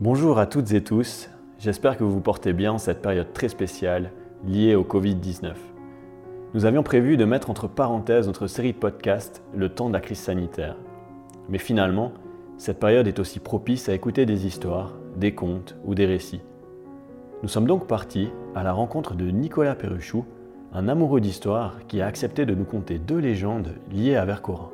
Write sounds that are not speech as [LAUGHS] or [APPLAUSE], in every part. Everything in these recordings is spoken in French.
Bonjour à toutes et tous, j'espère que vous vous portez bien en cette période très spéciale liée au Covid-19. Nous avions prévu de mettre entre parenthèses notre série de podcasts le temps de la crise sanitaire. Mais finalement, cette période est aussi propice à écouter des histoires, des contes ou des récits. Nous sommes donc partis à la rencontre de Nicolas Perruchou, un amoureux d'histoire qui a accepté de nous conter deux légendes liées à Vercorin.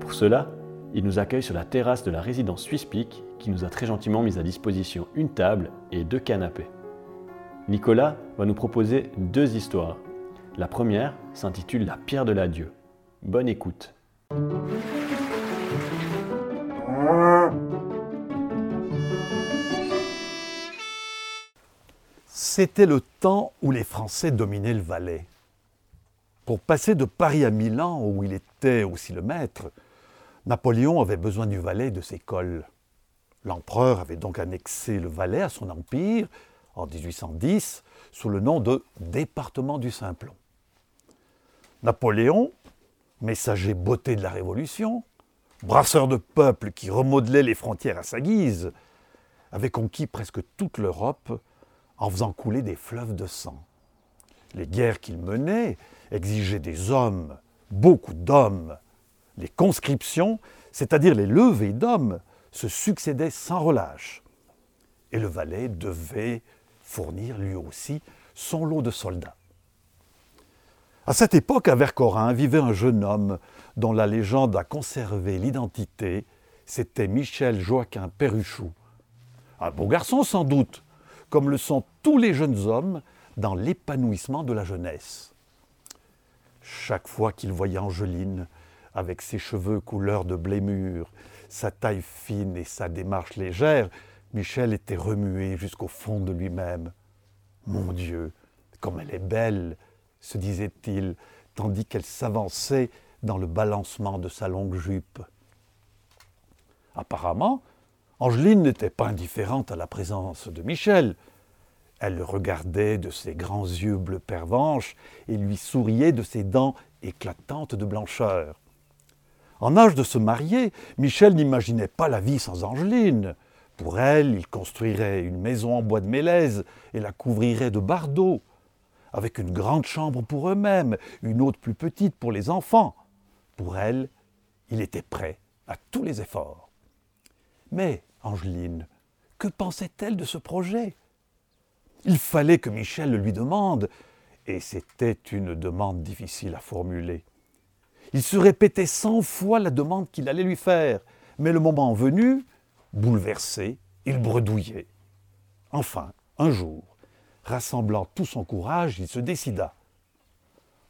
Pour cela, il nous accueille sur la terrasse de la résidence Swiss Peak qui nous a très gentiment mis à disposition une table et deux canapés. Nicolas va nous proposer deux histoires. La première s'intitule La pierre de l'adieu. Bonne écoute. C'était le temps où les Français dominaient le Valais. Pour passer de Paris à Milan, où il était aussi le maître, Napoléon avait besoin du Valais et de ses cols. L'empereur avait donc annexé le Valais à son empire en 1810 sous le nom de département du Simplon. Napoléon, messager beauté de la Révolution, brasseur de peuple qui remodelait les frontières à sa guise, avait conquis presque toute l'Europe en faisant couler des fleuves de sang. Les guerres qu'il menait exigeaient des hommes, beaucoup d'hommes, les conscriptions, c'est-à-dire les levées d'hommes, se succédaient sans relâche. Et le Valais devait fournir lui aussi son lot de soldats. À cette époque, à Vercorin vivait un jeune homme dont la légende a conservé l'identité. C'était Michel Joaquin Perruchou. Un beau garçon sans doute, comme le sont tous les jeunes hommes dans l'épanouissement de la jeunesse. Chaque fois qu'il voyait Angeline, avec ses cheveux couleur de blé mûr, sa taille fine et sa démarche légère, Michel était remué jusqu'au fond de lui-même. Mon Dieu, comme elle est belle, se disait-il, tandis qu'elle s'avançait dans le balancement de sa longue jupe. Apparemment, Angeline n'était pas indifférente à la présence de Michel. Elle le regardait de ses grands yeux bleu pervenche et lui souriait de ses dents éclatantes de blancheur. En âge de se marier, Michel n'imaginait pas la vie sans Angeline. Pour elle, il construirait une maison en bois de mélèze et la couvrirait de bardeaux, avec une grande chambre pour eux-mêmes, une autre plus petite pour les enfants. Pour elle, il était prêt à tous les efforts. Mais Angeline, que pensait-elle de ce projet? Il fallait que Michel le lui demande, et c'était une demande difficile à formuler. Il se répétait cent fois la demande qu'il allait lui faire, mais le moment venu, bouleversé, il bredouillait. Enfin, un jour, rassemblant tout son courage, il se décida.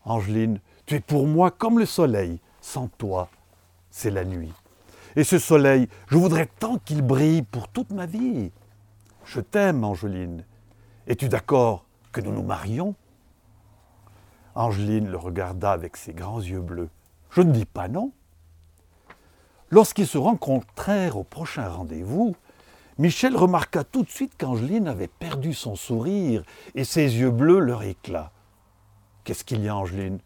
Angeline, tu es pour moi comme le soleil, sans toi, c'est la nuit. Et ce soleil, je voudrais tant qu'il brille pour toute ma vie. Je t'aime, Angeline. Es-tu d'accord que nous nous marions? Angeline le regarda avec ses grands yeux bleus. Je ne dis pas non. Lorsqu'ils se rencontrèrent au prochain rendez-vous, Michel remarqua tout de suite qu'Angeline avait perdu son sourire et ses yeux bleus leur éclat. Qu'est-ce qu'il y a, Angeline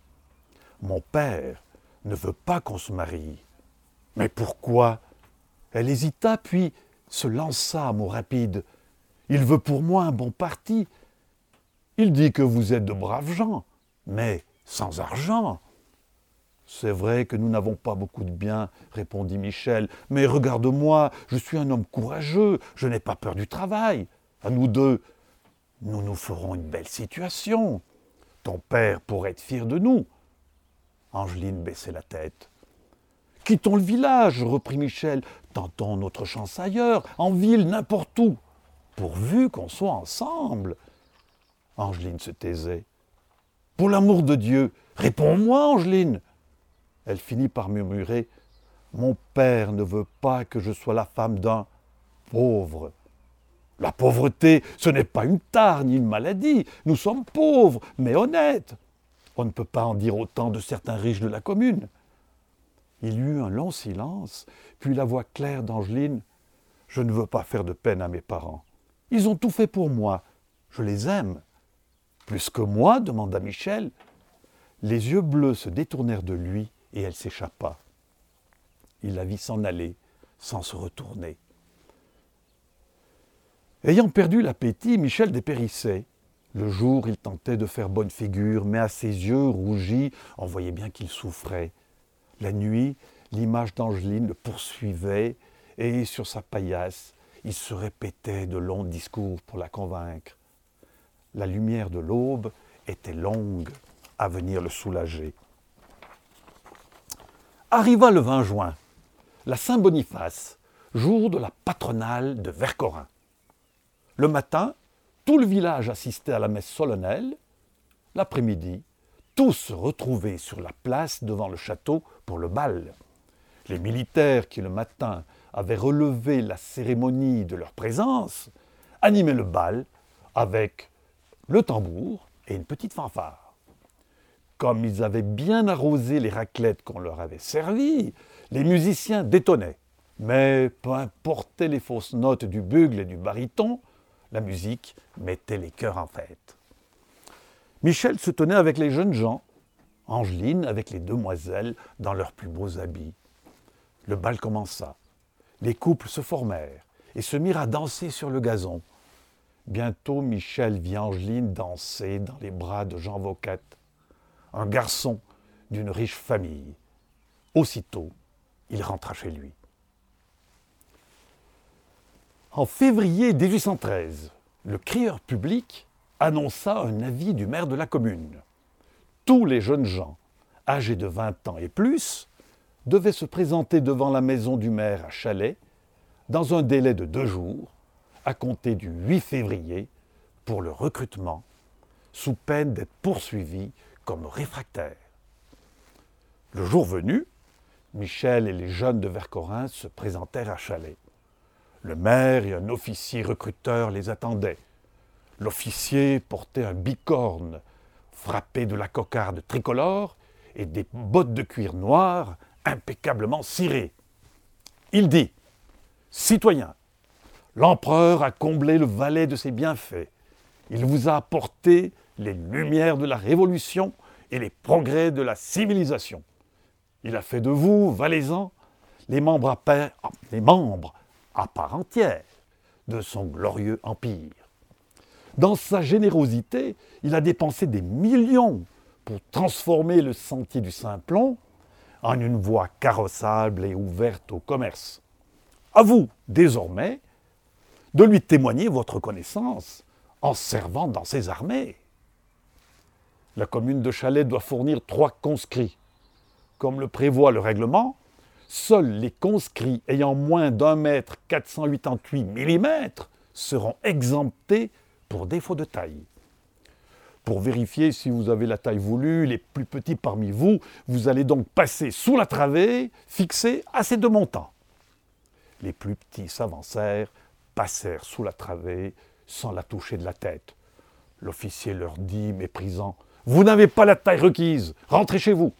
Mon père ne veut pas qu'on se marie. Mais pourquoi? Elle hésita, puis se lança à mot rapide. Il veut pour moi un bon parti. Il dit que vous êtes de braves gens, mais sans argent. C'est vrai que nous n'avons pas beaucoup de biens, répondit Michel, mais regarde-moi, je suis un homme courageux, je n'ai pas peur du travail. À nous deux, nous nous ferons une belle situation. Ton père pourrait être fier de nous. Angeline baissait la tête. Quittons le village, reprit Michel, tentons notre chance ailleurs, en ville, n'importe où, pourvu qu'on soit ensemble. Angeline se taisait. Pour l'amour de Dieu, réponds-moi, Angeline. Elle finit par murmurer Mon père ne veut pas que je sois la femme d'un pauvre. La pauvreté, ce n'est pas une tare ni une maladie. Nous sommes pauvres, mais honnêtes. On ne peut pas en dire autant de certains riches de la commune. Il y eut un long silence, puis la voix claire d'Angeline Je ne veux pas faire de peine à mes parents. Ils ont tout fait pour moi. Je les aime. Plus que moi demanda Michel. Les yeux bleus se détournèrent de lui et elle s'échappa. Il la vit s'en aller sans se retourner. Ayant perdu l'appétit, Michel dépérissait. Le jour, il tentait de faire bonne figure, mais à ses yeux rougis, on voyait bien qu'il souffrait. La nuit, l'image d'Angeline le poursuivait, et sur sa paillasse, il se répétait de longs discours pour la convaincre. La lumière de l'aube était longue à venir le soulager. Arriva le 20 juin, la Saint-Boniface, jour de la patronale de Vercorin. Le matin, tout le village assistait à la messe solennelle. L'après-midi, tous se retrouvaient sur la place devant le château pour le bal. Les militaires qui le matin avaient relevé la cérémonie de leur présence animaient le bal avec le tambour et une petite fanfare. Comme ils avaient bien arrosé les raclettes qu'on leur avait servies, les musiciens détonnaient. Mais peu importaient les fausses notes du bugle et du baryton, la musique mettait les cœurs en fête. Michel se tenait avec les jeunes gens, Angeline avec les demoiselles dans leurs plus beaux habits. Le bal commença. Les couples se formèrent et se mirent à danser sur le gazon. Bientôt, Michel vit Angeline danser dans les bras de Jean Vocat, un garçon d'une riche famille. Aussitôt, il rentra chez lui. En février 1813, le crieur public annonça un avis du maire de la commune. Tous les jeunes gens, âgés de 20 ans et plus, devaient se présenter devant la maison du maire à Chalais dans un délai de deux jours, à compter du 8 février, pour le recrutement, sous peine d'être poursuivis comme réfractaires. Le jour venu, Michel et les jeunes de Vercorin se présentèrent à Chalais. Le maire et un officier recruteur les attendaient. L'officier portait un bicorne frappé de la cocarde tricolore et des bottes de cuir noir impeccablement cirées. Il dit Citoyens, l'empereur a comblé le valet de ses bienfaits. Il vous a apporté les lumières de la révolution et les progrès de la civilisation. Il a fait de vous, valaisans, les membres à, les membres à part entière de son glorieux empire. Dans sa générosité, il a dépensé des millions pour transformer le sentier du Simplon en une voie carrossable et ouverte au commerce. À vous, désormais, de lui témoigner votre connaissance en servant dans ses armées. La commune de Chalais doit fournir trois conscrits. Comme le prévoit le règlement, Seuls les conscrits ayant moins d'un mètre 488 mm seront exemptés pour défaut de taille. Pour vérifier si vous avez la taille voulue, les plus petits parmi vous, vous allez donc passer sous la travée fixée à ces deux montants. Les plus petits s'avancèrent, passèrent sous la travée sans la toucher de la tête. L'officier leur dit, méprisant, Vous n'avez pas la taille requise, rentrez chez vous.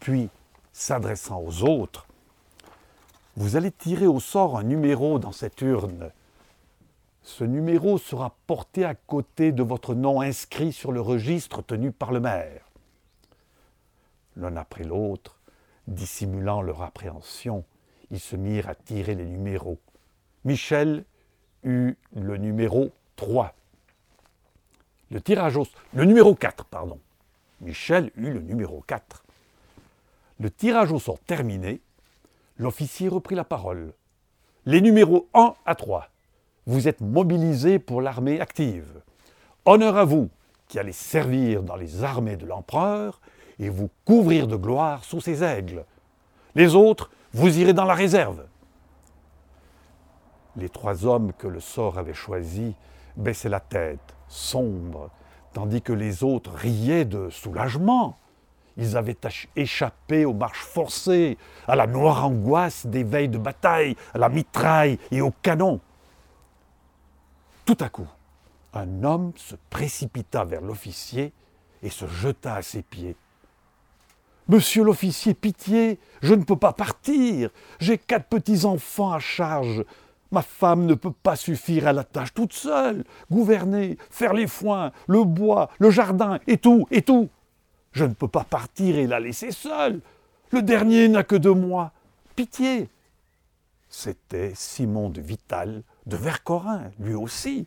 Puis, s'adressant aux autres, vous allez tirer au sort un numéro dans cette urne. Ce numéro sera porté à côté de votre nom inscrit sur le registre tenu par le maire. L'un après l'autre, dissimulant leur appréhension, ils se mirent à tirer les numéros. Michel le numéro 3. Le tirage au le numéro 4, pardon. Michel eut le numéro 4. Le tirage au sort terminé, L'officier reprit la parole. Les numéros 1 à 3, vous êtes mobilisés pour l'armée active. Honneur à vous qui allez servir dans les armées de l'empereur et vous couvrir de gloire sous ses aigles. Les autres, vous irez dans la réserve. Les trois hommes que le sort avait choisis baissaient la tête, sombres, tandis que les autres riaient de soulagement. Ils avaient échappé aux marches forcées, à la noire angoisse des veilles de bataille, à la mitraille et au canon. Tout à coup, un homme se précipita vers l'officier et se jeta à ses pieds. Monsieur l'officier, pitié, je ne peux pas partir. J'ai quatre petits-enfants à charge. Ma femme ne peut pas suffire à la tâche toute seule. Gouverner, faire les foins, le bois, le jardin, et tout, et tout. Je ne peux pas partir et la laisser seule. Le dernier n'a que deux mois. Pitié. C'était Simon de Vital de Vercorin, lui aussi.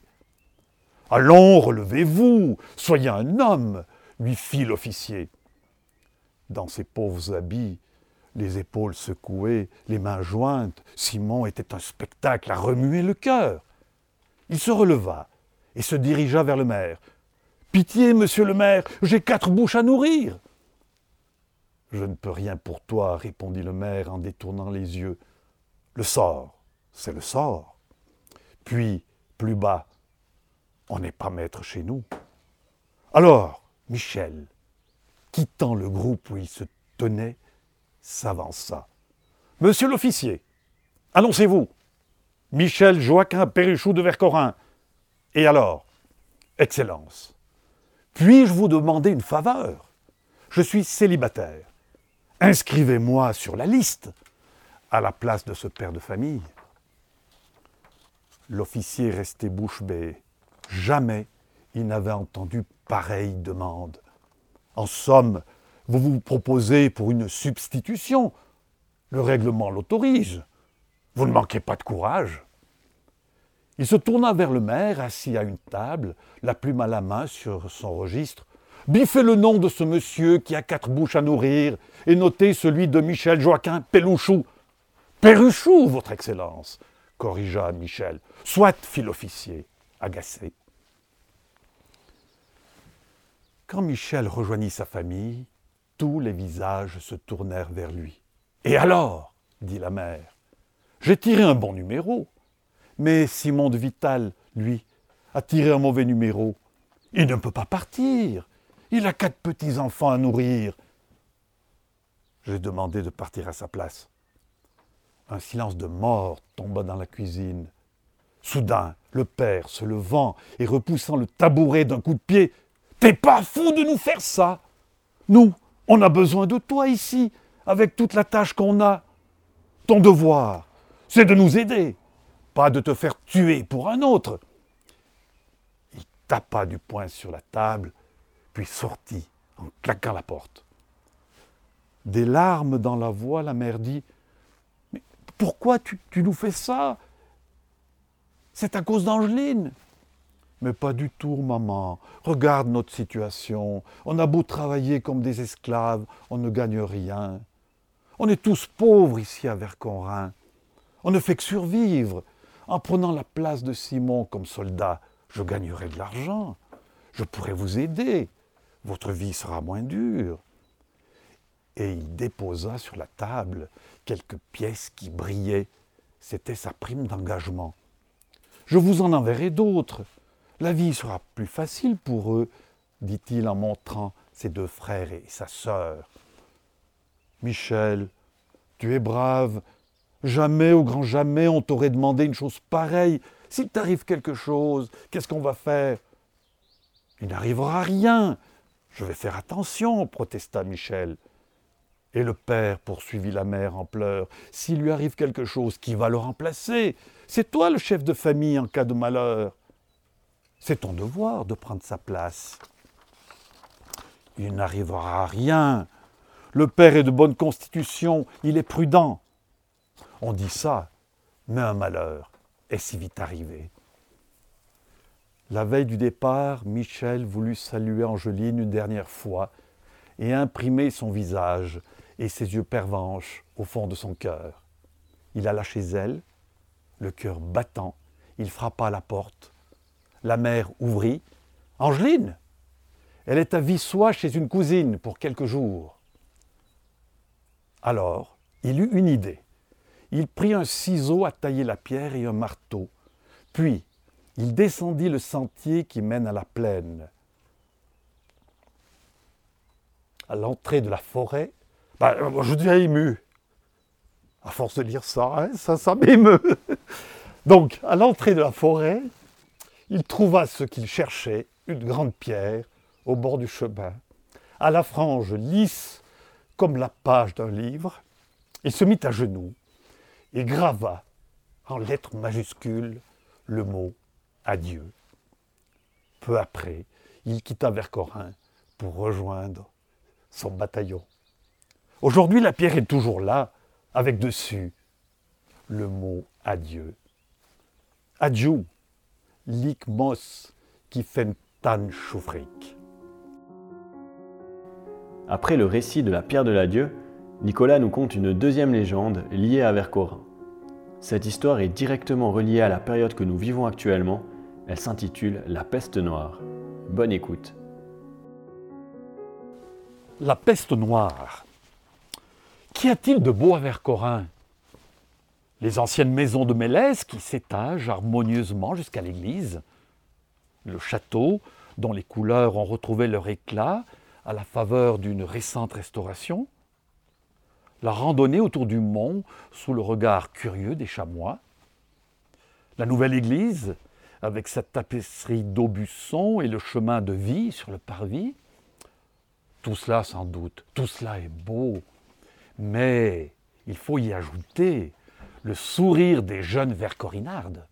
Allons, relevez-vous, soyez un homme, lui fit l'officier. Dans ses pauvres habits, les épaules secouées, les mains jointes, Simon était un spectacle à remuer le cœur. Il se releva et se dirigea vers le maire. Pitié, monsieur le maire, j'ai quatre bouches à nourrir. Je ne peux rien pour toi, répondit le maire en détournant les yeux. Le sort, c'est le sort. Puis, plus bas, on n'est pas maître chez nous. Alors, Michel, quittant le groupe où il se tenait, s'avança. Monsieur l'officier, annoncez-vous. Michel Joaquin Perruchou de Vercorin. Et alors Excellence, puis-je vous demander une faveur? Je suis célibataire. Inscrivez-moi sur la liste à la place de ce père de famille. L'officier restait bouche bée. Jamais il n'avait entendu pareille demande. En somme, vous vous proposez pour une substitution. Le règlement l'autorise. Vous ne manquez pas de courage. Il se tourna vers le maire, assis à une table, la plume à la main sur son registre. Biffez le nom de ce monsieur qui a quatre bouches à nourrir et notez celui de Michel Joaquin Pelouchou. Perruchou, votre Excellence, corrigea Michel. Soit, fit l'officier, agacé. Quand Michel rejoignit sa famille, tous les visages se tournèrent vers lui. Et alors? dit la mère. J'ai tiré un bon numéro. Mais Simon de Vital, lui, a tiré un mauvais numéro. Il ne peut pas partir. Il a quatre petits-enfants à nourrir. J'ai demandé de partir à sa place. Un silence de mort tomba dans la cuisine. Soudain, le père, se levant et repoussant le tabouret d'un coup de pied, T'es pas fou de nous faire ça Nous, on a besoin de toi ici, avec toute la tâche qu'on a. Ton devoir, c'est de nous aider, pas de te faire tuer pour un autre. Il tapa du poing sur la table, puis sortit en claquant la porte. Des larmes dans la voix, la mère dit Mais pourquoi tu, tu nous fais ça? C'est à cause d'Angeline. Mais pas du tout, maman. Regarde notre situation. On a beau travailler comme des esclaves, on ne gagne rien. On est tous pauvres ici à Verconrin. On ne fait que survivre. En prenant la place de Simon comme soldat, je gagnerai de l'argent. Je pourrai vous aider. Votre vie sera moins dure. Et il déposa sur la table quelques pièces qui brillaient. C'était sa prime d'engagement. Je vous en enverrai d'autres. La vie sera plus facile pour eux, dit-il en montrant ses deux frères et sa sœur. Michel, tu es brave. Jamais, au grand jamais, on t'aurait demandé une chose pareille. S'il t'arrive quelque chose, qu'est-ce qu'on va faire? Il n'arrivera rien. Je vais faire attention, protesta Michel. Et le père poursuivit la mère en pleurs. S'il lui arrive quelque chose, qui va le remplacer? C'est toi le chef de famille en cas de malheur. C'est ton devoir de prendre sa place. Il n'arrivera à rien. Le père est de bonne constitution, il est prudent. On dit ça, mais un malheur est si vite arrivé. La veille du départ, Michel voulut saluer Angeline une dernière fois et imprimer son visage et ses yeux pervenches au fond de son cœur. Il alla chez elle, le cœur battant, il frappa à la porte, la mère ouvrit. Angeline Elle est à Vissois chez une cousine pour quelques jours. Alors, il eut une idée. Il prit un ciseau à tailler la pierre et un marteau. Puis, il descendit le sentier qui mène à la plaine. À l'entrée de la forêt, bah, je deviens ému. À force de lire ça, hein, ça, ça m'émeut. [LAUGHS] Donc, à l'entrée de la forêt, il trouva ce qu'il cherchait, une grande pierre, au bord du chemin, à la frange lisse comme la page d'un livre. Il se mit à genoux et grava en lettres majuscules le mot adieu. Peu après, il quitta Vercorin pour rejoindre son bataillon. Aujourd'hui, la pierre est toujours là, avec dessus le mot adieu. Adieu, lik mos qui fait tan choufrik. Après le récit de la pierre de l'adieu, Nicolas nous conte une deuxième légende liée à Vercorin. Cette histoire est directement reliée à la période que nous vivons actuellement. Elle s'intitule La peste noire. Bonne écoute. La peste noire. Qu'y a-t-il de beau à Vercorin? Les anciennes maisons de Mélèze qui s'étagent harmonieusement jusqu'à l'église. Le château, dont les couleurs ont retrouvé leur éclat à la faveur d'une récente restauration la randonnée autour du mont sous le regard curieux des chamois, la nouvelle église avec sa tapisserie d'aubusson et le chemin de vie sur le parvis. Tout cela sans doute, tout cela est beau, mais il faut y ajouter le sourire des jeunes vercorinardes.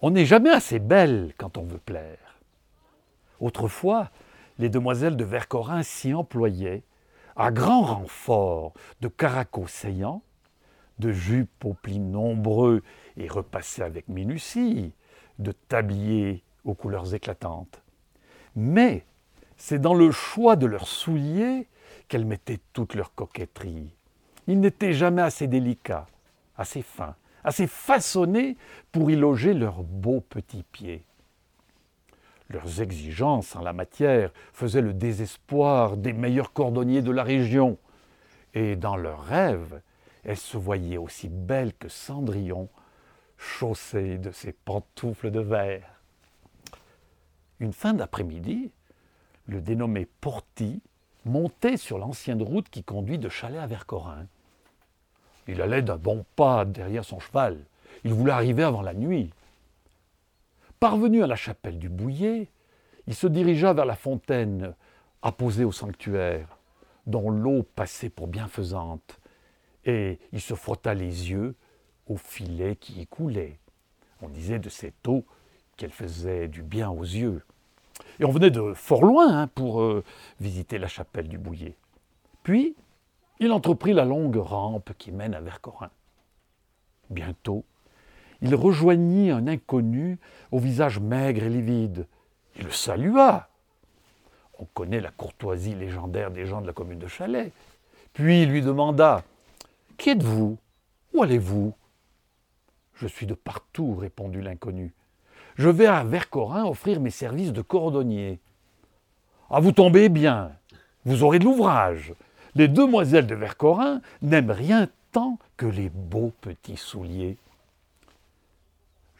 On n'est jamais assez belle quand on veut plaire. Autrefois, les demoiselles de Vercorin s'y employaient à grand renfort de caracos saillants, de jupes aux plis nombreux et repassés avec minutie, de tabliers aux couleurs éclatantes. Mais c'est dans le choix de leurs souliers qu'elles mettaient toute leur coquetterie. Ils n'étaient jamais assez délicats, assez fins, assez façonnés pour y loger leurs beaux petits pieds. Leurs exigences en la matière faisaient le désespoir des meilleurs cordonniers de la région, et dans leurs rêves, elles se voyaient aussi belles que Cendrillon, chaussée de ses pantoufles de verre. Une fin d'après-midi, le dénommé Porty montait sur l'ancienne route qui conduit de Chalet à Vercorin. Il allait d'un bon pas derrière son cheval. Il voulait arriver avant la nuit. Parvenu à la chapelle du Bouillet, il se dirigea vers la fontaine apposée au sanctuaire, dont l'eau passait pour bienfaisante, et il se frotta les yeux au filet qui y coulait. On disait de cette eau qu'elle faisait du bien aux yeux. Et on venait de fort loin hein, pour euh, visiter la chapelle du Bouillet. Puis, il entreprit la longue rampe qui mène à Vercorin. Bientôt, il rejoignit un inconnu au visage maigre et livide. Il le salua. On connaît la courtoisie légendaire des gens de la commune de Chalais. Puis il lui demanda Qui êtes-vous? Où allez-vous? Je suis de partout, répondit l'inconnu. Je vais à Vercorin offrir mes services de cordonnier. Ah, vous tombez bien, vous aurez de l'ouvrage. Les demoiselles de Vercorin n'aiment rien tant que les beaux petits souliers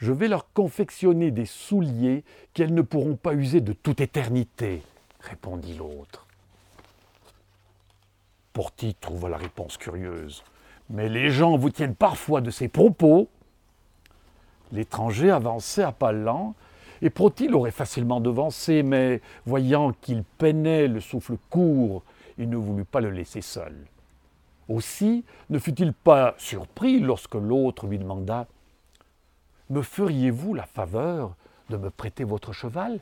je vais leur confectionner des souliers qu'elles ne pourront pas user de toute éternité, répondit l'autre. Porty trouva la réponse curieuse. Mais les gens vous tiennent parfois de ces propos. L'étranger avançait à pas lents, et Porty l'aurait facilement devancé, mais voyant qu'il peinait le souffle court, il ne voulut pas le laisser seul. Aussi ne fut-il pas surpris lorsque l'autre lui demanda me feriez-vous la faveur de me prêter votre cheval?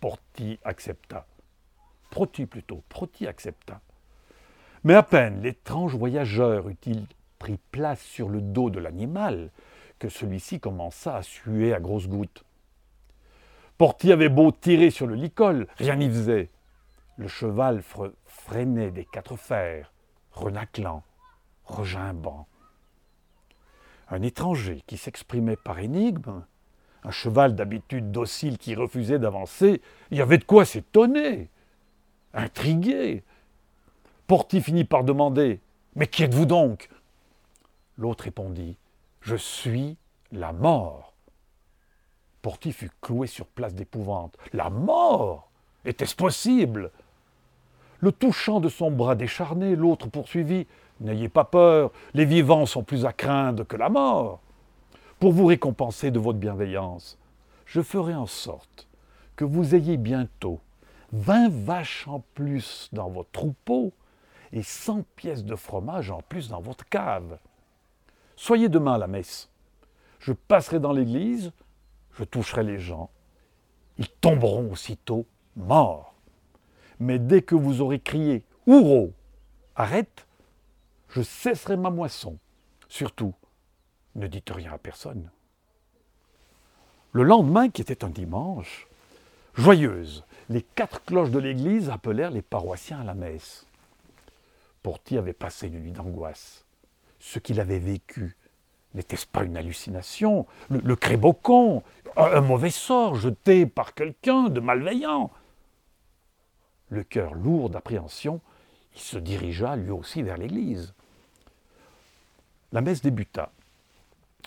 Porty accepta. Proti plutôt, Proti accepta. Mais à peine l'étrange voyageur eut-il pris place sur le dos de l'animal que celui-ci commença à suer à grosses gouttes. Porty avait beau tirer sur le licol, rien n'y faisait. Le cheval freinait des quatre fers, renaclant, regimbant un étranger qui s'exprimait par énigme, un cheval d'habitude docile qui refusait d'avancer, il y avait de quoi s'étonner, intriguer. Porty finit par demander Mais qui êtes-vous donc? L'autre répondit Je suis la mort. Porty fut cloué sur place d'épouvante. La mort Était-ce possible? Le touchant de son bras décharné, l'autre poursuivit N'ayez pas peur, les vivants sont plus à craindre que la mort. Pour vous récompenser de votre bienveillance, je ferai en sorte que vous ayez bientôt vingt vaches en plus dans votre troupeau et cent pièces de fromage en plus dans votre cave. Soyez demain à la messe. Je passerai dans l'église, je toucherai les gens. Ils tomberont aussitôt morts. Mais dès que vous aurez crié Ouro, arrête, je cesserai ma moisson. Surtout, ne dites rien à personne. Le lendemain, qui était un dimanche, joyeuse, les quatre cloches de l'église appelèrent les paroissiens à la messe. Porty avait passé une nuit d'angoisse? Ce qu'il avait vécu n'était-ce pas une hallucination? Le, crébocon, un mauvais sort jeté par quelqu'un de malveillant? Le cœur lourd d'appréhension, il se dirigea lui aussi vers l'église. La messe débuta.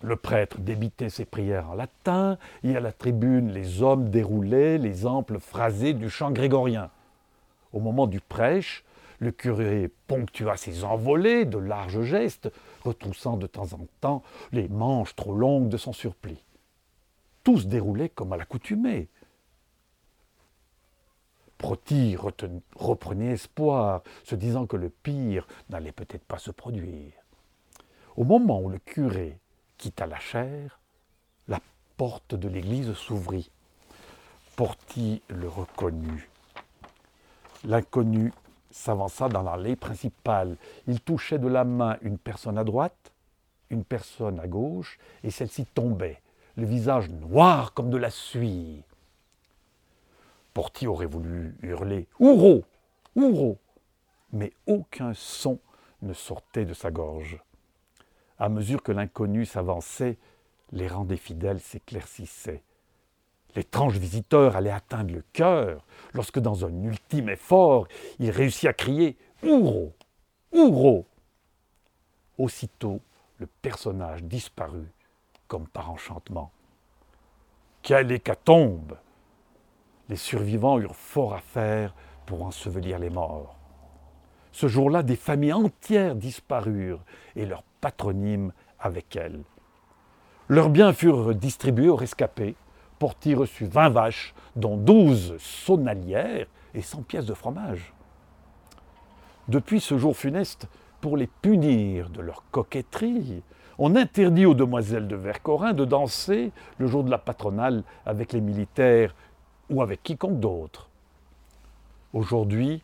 Le prêtre débitait ses prières en latin, et à la tribune, les hommes déroulaient les amples phrasés du chant grégorien. Au moment du prêche, le curé ponctua ses envolées de larges gestes, retroussant de temps en temps les manches trop longues de son surplis. Tout se déroulait comme à l'accoutumée. Proti reprenait espoir, se disant que le pire n'allait peut-être pas se produire. Au moment où le curé quitta la chaire, la porte de l'église s'ouvrit. Porty le reconnut. L'inconnu s'avança dans l'allée principale. Il touchait de la main une personne à droite, une personne à gauche, et celle-ci tombait, le visage noir comme de la suie. Porty aurait voulu hurler Ouro Ouro Mais aucun son ne sortait de sa gorge. À mesure que l'inconnu s'avançait, les rangs des fidèles s'éclaircissaient. L'étrange visiteur allait atteindre le cœur lorsque, dans un ultime effort, il réussit à crier Ouro Ouro Aussitôt, le personnage disparut comme par enchantement. Quelle hécatombe Les survivants eurent fort à faire pour ensevelir les morts. Ce jour-là, des familles entières disparurent et leurs patronymes avec elles. Leurs biens furent distribués aux rescapés. Porty reçut 20 vaches, dont 12 saunalières et 100 pièces de fromage. Depuis ce jour funeste, pour les punir de leur coquetterie, on interdit aux demoiselles de Vercorin de danser le jour de la patronale avec les militaires ou avec quiconque d'autre. Aujourd'hui,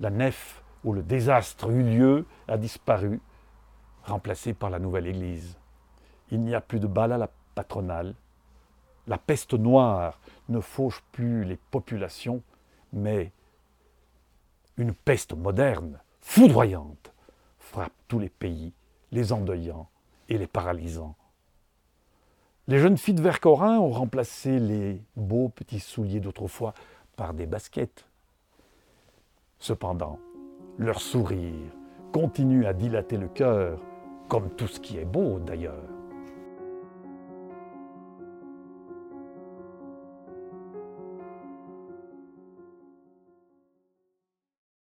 la nef où le désastre eut lieu a disparu, remplacé par la nouvelle Église. Il n'y a plus de bal à la patronale. La peste noire ne fauche plus les populations, mais une peste moderne, foudroyante, frappe tous les pays, les endeuillant et les paralysant. Les jeunes filles de Vercorin ont remplacé les beaux petits souliers d'autrefois par des baskets. Cependant, leur sourire continue à dilater le cœur, comme tout ce qui est beau d'ailleurs.